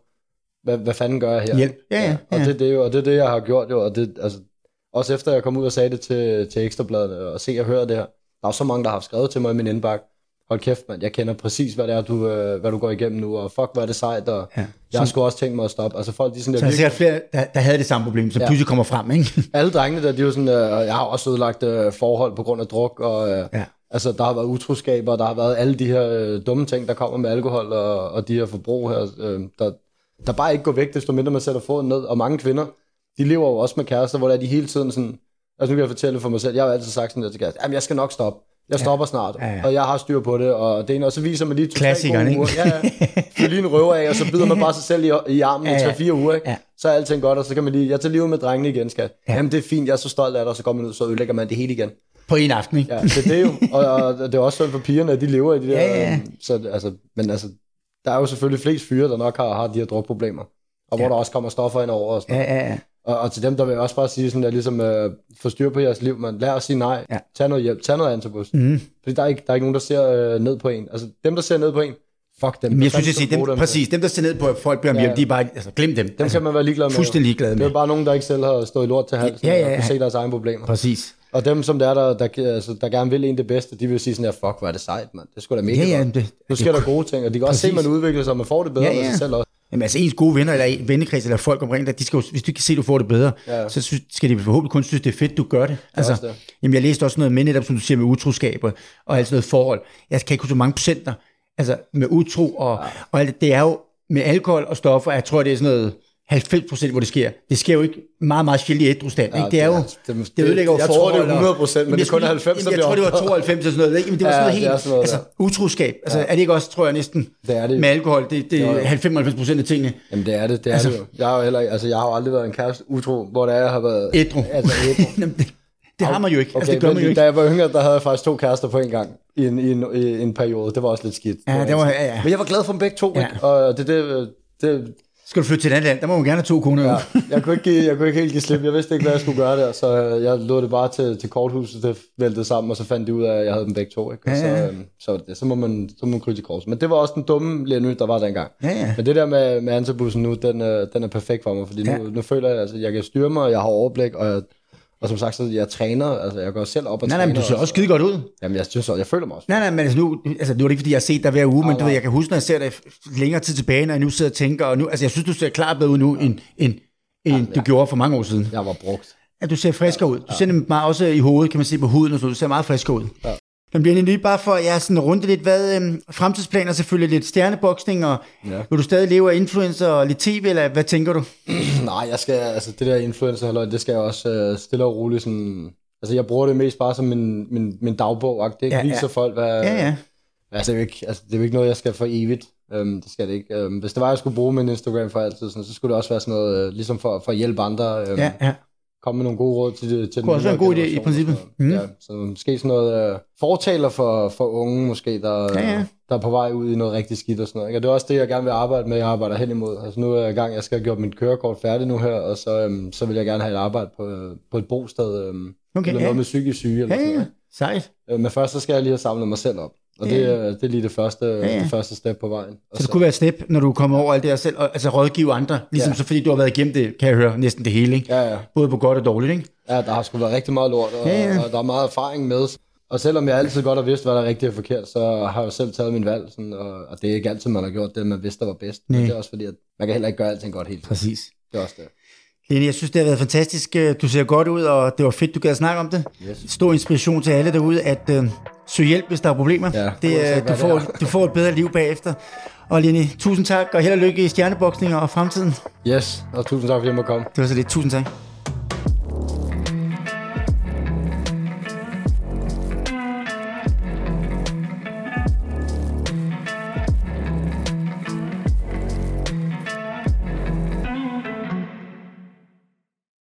Hvad, hvad fanden gør jeg her? Hjælp. Ja, ja, Og, ja. det, det er jo, og det er det, jeg har gjort jo. Og det, altså, også efter jeg kom ud og sagde det til, til Ekstrabladet, og se og høre det her. Der er så mange, der har skrevet til mig i min indbakke. Hold kæft, mand, jeg kender præcis, hvad det er, du, øh, hvad du går igennem nu, og fuck, hvad er det sejt, og Ja. jeg har sgu også tænkt mig at stoppe. Altså folk, de sådan Så der, der er sikkert flere, der, der havde det samme problem, ja. Ja. pludselig kommer frem, ikke? alle drengene der, de er jo sådan, øh, jeg har også ødelagt øh, forhold på grund af druk, og øh, Ja. altså, der har været utroskaber, der har været alle de her øh, dumme ting, der kommer med alkohol, og, og de her forbrug her, øh, der, der bare ikke går væk, desto mindre man sætter foden ned. Og mange kvinder, de lever jo også med kærester, hvor der er de hele tiden sådan, altså nu kan jeg fortælle for mig selv, jeg har altid sagt sådan der til kærester, jamen jeg skal nok stoppe. Jeg stopper snart, Ja, ja. og jeg har styr på det, og det ene, og så viser man lige to, Klassikeren, ikke? uger. Ja, ja. Lige en røver af, og så bider man bare sig selv i, i armen Ja, i ja. 3-4 uger, ikke? Ja. så er alting godt, og så kan man lige, jeg tager lige ud med drengene igen, skat. Ja. Ja. Jamen det er fint, jeg er så stolt af dig, og så går man ud, så ødelægger man det hele igen. På en aften, ikke? Ja, det er det jo, og, og det er også sådan for pigerne, at de lever i de der, Ja, ja, ja. øhm, så altså, men altså, der er jo selvfølgelig flest fyre, der nok har, har de her drukproblemer, og hvor Ja. der også kommer stoffer ind over, og, sådan. Ja, ja, ja. Og, og til dem, der vil jeg også bare sige sådan der, ligesom, øh, få styr på jeres liv, man lær at sige nej, Ja. tag noget hjælp, tag noget antibus, Mm. fordi der er, ikke, der er ikke nogen, der ser øh, ned på en, altså dem, der ser ned på en, fuck dem. Men Hvad jeg synes, jeg siger, dem, til? præcis, dem der ser ned på, at folk bliver om Ja. hjælp, de er bare, altså glem dem. Dem altså, kan man være ligeglad med. fuldstændig ligeglade Det er med. bare nogen, der ikke selv har stået i lort til halsen, Ja, ja, og ja. kan se deres egne problemer. Præcis. Og dem, som der er der, der, altså, der gerne vil en det bedste, de vil sige sådan her, fuck, hvor er det sejt, mand. Det skulle da mega Ja, ja, godt. det, Nu sker der gode ting, og de kan også se, at Præcis. man udvikler sig, og man får det bedre Ja, ja, ja. ja. med sig selv også. Jamen altså ens gode venner, eller en vennekreds, eller folk omkring dig, de skal jo, hvis du kan se, at du får det bedre, Ja. så synes, skal de forhåbentlig kun synes, det er fedt, du gør det. Altså, det. jamen jeg læste også noget med netop, som du siger, med utroskab og, alt sådan noget forhold. Jeg kan ikke huske, hvor mange procenter, altså med utro og, ja. og alt det, det er jo med alkohol og stoffer, jeg tror, det er sådan noget 90 procent, hvor det sker. Det sker jo ikke meget, meget sjældent i ædru stand. ikke? Det er jo, det- det- det ødelægger jo jeg tror, det er 100%, og- men det er kun jeg 90, skulle- der jamen, Jeg tror, det var 92 eller sådan noget. Ikke? Men det var Ja, sådan noget er helt, sådan noget altså utroskab. Altså, er det ikke også, tror jeg næsten, Det er det. med alkohol, det, det er 90 procent af tingene. Jamen det er det, det er Altså- altså, det jo. Jeg har jo heller altså jeg har jo aldrig været en kæreste utro, hvor det er, jeg har været... Ædru. Altså ædru. Jamen, det, det har man jo ikke. Okay, altså, det gør man jo ikke. Da jeg var yngre, der havde jeg faktisk to kærester på en gang i en, i en, i en periode. Det var også lidt skidt. Ja, det var, ja, ja. Men jeg var glad for dem begge to, Ja. ja. og det, det, det, Skal du flytte til et andet land? Der må man gerne have to koner. Ja, jeg, kunne ikke, give- jeg kunne ikke helt give slip. Jeg vidste ikke, hvad jeg skulle gøre der, så jeg lod det bare til, til korthuset, det væltede sammen, og så fandt de ud af, at jeg havde dem begge to. Ikke? Og Ja, ja. Så, øh, så, var det så, må man, så må man krydse i kors. Men det var også den dumme Lenny, der var dengang. Ja, ja. Men det der med, med antabussen nu, den, den er perfekt for mig, fordi Ja. nu, nu føler jeg, at altså, jeg kan styre mig, jeg har overblik, og, jeg, og som sagt, så jeg træner, altså jeg går selv op og Nej, nej, træner. men du ser også skide godt ud. Jamen, jeg synes også, jeg føler mig også. Nej, nej, men altså nu, altså nu er det ikke, fordi jeg har set dig hver uge, men du nej. ved, jeg kan huske, når jeg ser dig længere tid tilbage, når jeg nu sidder og tænker, og nu, altså jeg synes, du ser klart bedre ud nu, end, end, end du gjorde for mange år siden. Jeg var brugt. at du ser friskere ud. Du ser nemlig meget også i hovedet, kan man se på huden, og så du ser meget friskere ud. Ja. Men bliver lige bare for, at jeg sådan runde lidt, hvad øhm, fremtidsplaner selvfølgelig lidt stjerneboksning, og Ja. vil du stadig leve af influencer og lidt tv, eller hvad tænker du? Nej, jeg skal, altså det der influencer halløj, det skal jeg også øh, stille og roligt sådan... Altså jeg bruger det mest bare som min, min, min dagbog, det Ja, ja, ja. viser folk, hvad... Ja, ja. Altså det, er jo ikke, altså det er jo ikke noget, jeg skal for evigt. Øhm, det skal det ikke. Øhm, hvis det var, jeg skulle bruge min Instagram for altid, sådan, så skulle det også være sådan noget, øh, ligesom for, for at hjælpe andre. Øhm, Ja, ja. Komme med nogle gode råd til, til den Kunne også være en god idé i princippet. sådan. Mhm. Ja, så måske sådan noget øh, fortaler for, for unge, måske, der, Ja, ja. der er på vej ud i noget rigtig skidt og sådan noget. Ikke? Og det er også det, jeg gerne vil arbejde med, jeg arbejder hen imod. Altså nu er jeg i gang, jeg skal have gjort mit kørekort færdigt nu her, og så, øhm, så vil jeg gerne have et arbejde på, øh, på et bosted, øhm, Okay, eller ja. noget med psykisk syge, eller Ja, sådan ja. noget. Sejt. Øh, Men først så skal jeg lige have samlet mig selv op. Og det, Ja. er- det er lige det første, ja. det første step på vejen. Og Så det kunne være et step, når du kommer over alt det her selv, og, altså rådgive andre, ligesom Ja. så fordi du har været igennem det, kan jeg høre, næsten det hele, ikke? Ja, ja. Både på godt og dårligt, ikke? Ja, der har sgu været rigtig meget lort, og, Ja, ja, ja. ja. og der er meget erfaring med. Og selvom jeg altid godt har vidst, hvad der er rigtigt og forkert, så har jeg selv taget min valg, sådan, og, og det er ikke altid, man har gjort det, man vidste, der var bedst. Men Nej. det er også fordi, at man kan heller ikke gøre alting godt tiden. Præcis. Det er også det. Lene, jeg synes, det har været fantastisk. Du ser godt ud, og det var fedt, du gad snakke om det. Yes. Stor inspiration til alle derude, at øh, søge hjælp, hvis der er problemer. Ja, det, øh, du, det får, er. du får et bedre liv bagefter. Og Lene, tusind tak, og held og lykke i stjerneboksning og fremtiden. Yes, og tusind tak, fordi jeg måtte komme. Det var så lidt. Tusind tak.